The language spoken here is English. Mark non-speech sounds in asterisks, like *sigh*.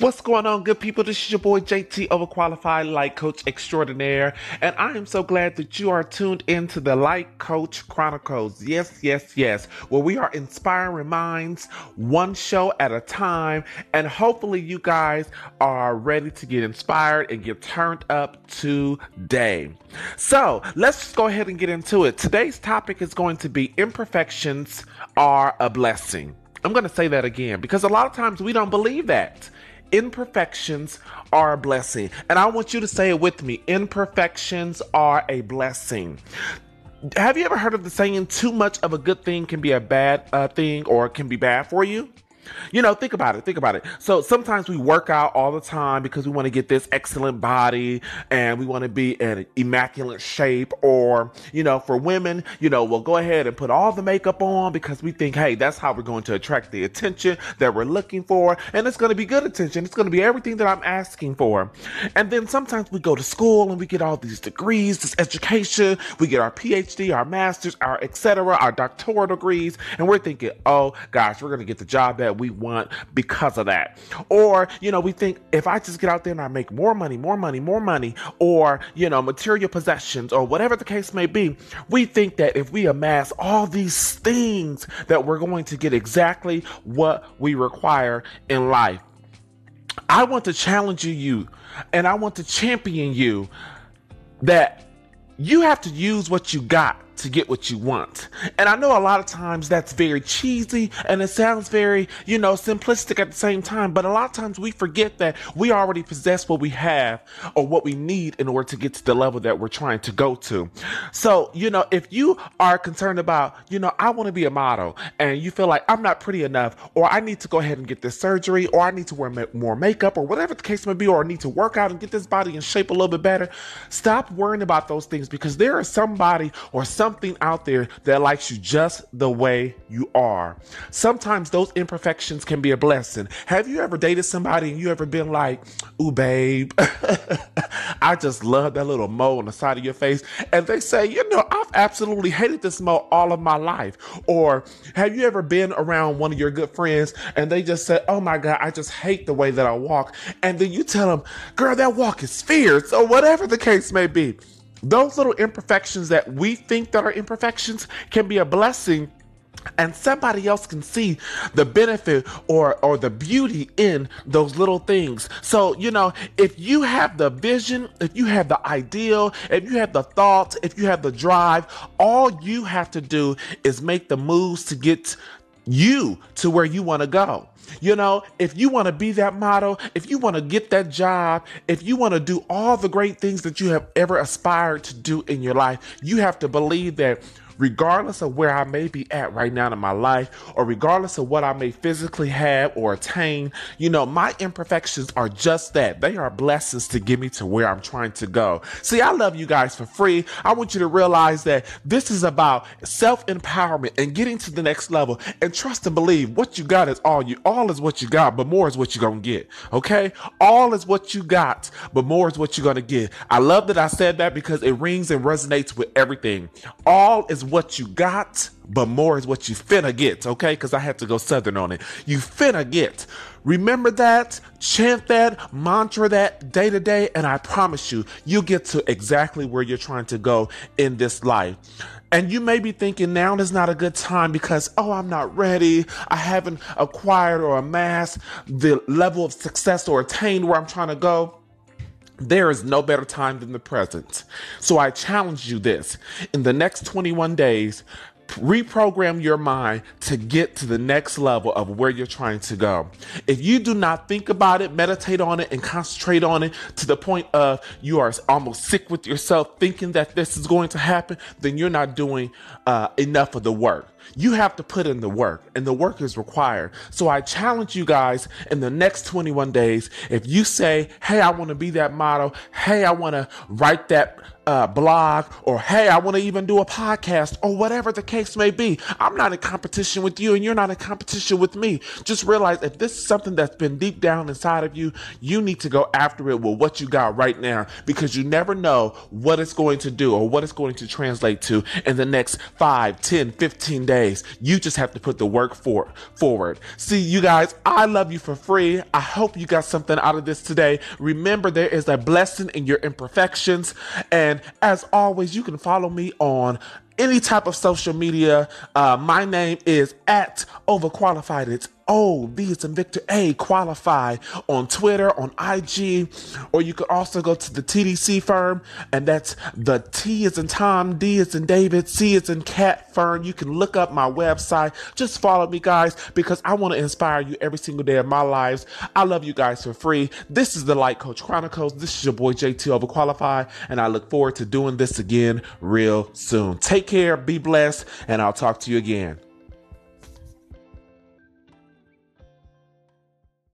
What's going on, good people? This is your boy JT, overqualified Light coach extraordinaire, and I am so glad that you are tuned into the Light Coach Chronicles. Yes, yes, yes, where we are inspiring minds one show at a time, and hopefully, you guys are ready to get inspired and get turned up today. So, let's just go ahead and get into it. Today's topic is going to be imperfections are a blessing. I'm going to say that again because a lot of times we don't believe that imperfections are a blessing. And I want you to say it with me imperfections are a blessing. Have you ever heard of the saying, too much of a good thing can be a bad uh, thing or can be bad for you? You know, think about it. Think about it. So sometimes we work out all the time because we want to get this excellent body and we want to be in immaculate shape. Or, you know, for women, you know, we'll go ahead and put all the makeup on because we think, hey, that's how we're going to attract the attention that we're looking for. And it's going to be good attention. It's going to be everything that I'm asking for. And then sometimes we go to school and we get all these degrees, this education. We get our PhD, our master's, our etc., our doctoral degrees. And we're thinking, oh gosh, we're going to get the job we want because of that. Or, you know, we think if I just get out there and I make more money, more money, more money, or, you know, material possessions or whatever the case may be, we think that if we amass all these things that we're going to get exactly what we require in life. I want to challenge you and I want to champion you that you have to use what you got to get what you want. And I know a lot of times that's very cheesy and it sounds very, you know, simplistic at the same time, but a lot of times we forget that we already possess what we have or what we need in order to get to the level that we're trying to go to. So, you know, if you are concerned about, you know, I want to be a model and you feel like I'm not pretty enough or I need to go ahead and get this surgery or I need to wear ma- more makeup or whatever the case may be or I need to work out and get this body in shape a little bit better, stop worrying about those things because there is somebody or some something out there that likes you just the way you are. Sometimes those imperfections can be a blessing. Have you ever dated somebody and you ever been like, ooh, babe, *laughs* I just love that little mole on the side of your face? And they say, you know, I've absolutely hated this mole all of my life. Or have you ever been around one of your good friends and they just said, oh my God, I just hate the way that I walk. And then you tell them, girl, that walk is fierce, or whatever the case may be those little imperfections that we think that are imperfections can be a blessing and somebody else can see the benefit or or the beauty in those little things. So you know if you have the vision if you have the ideal if you have the thoughts if you have the drive all you have to do is make the moves to get you to where you want to go. You know, if you want to be that model, if you want to get that job, if you want to do all the great things that you have ever aspired to do in your life, you have to believe that regardless of where I may be at right now in my life, or regardless of what I may physically have or attain, you know, my imperfections are just that. They are blessings to get me to where I'm trying to go. See, I love you guys for free. I want you to realize that this is about self empowerment and getting to the next level and trust and believe what you got is all you, all is what you got, but more is what you're going to get. Okay. All is what you got, but more is what you're going to get. I love that I said that because it rings and resonates with everything. All is what you got, but more is what you finna get, okay? Because I had to go southern on it. You finna get. Remember that, chant that, mantra that day to day, and I promise you, you get to exactly where you're trying to go in this life. And you may be thinking now is not a good time because, oh, I'm not ready. I haven't acquired or amassed the level of success or attained where I'm trying to go. There is no better time than the present. So I challenge you this. In the next 21 days, reprogram your mind to get to the next level of where you're trying to go. If you do not think about it, meditate on it, and concentrate on it to the point of you are almost sick with yourself thinking that this is going to happen, then you're not doing uh, enough of the work. You have to put in the work, and the work is required. So I challenge you guys in the next 21 days if you say, Hey, I want to be that model, hey, I want to write that uh, blog or hey, I want to even do a podcast or whatever the case may be. I'm not in competition with you and you're not in competition with me. Just realize if this is something that's been deep down inside of you, you need to go after it with what you got right now because you never know what it's going to do or what it's going to translate to in the next 5, 10, 15 days. You just have to put the work for, forward. See, you guys, I love you for free. I hope you got something out of this today. Remember, there is a blessing in your imperfections. And as always, you can follow me on any type of social media. Uh, my name is at overqualified. It's Oh, o, B is in Victor A, qualify on Twitter, on IG, or you could also go to the TDC firm, and that's the T is in Tom, D is in David, C is in Cat firm. You can look up my website. Just follow me, guys, because I want to inspire you every single day of my lives. I love you guys for free. This is the Light Coach Chronicles. This is your boy JT Overqualified, and I look forward to doing this again real soon. Take care, be blessed, and I'll talk to you again.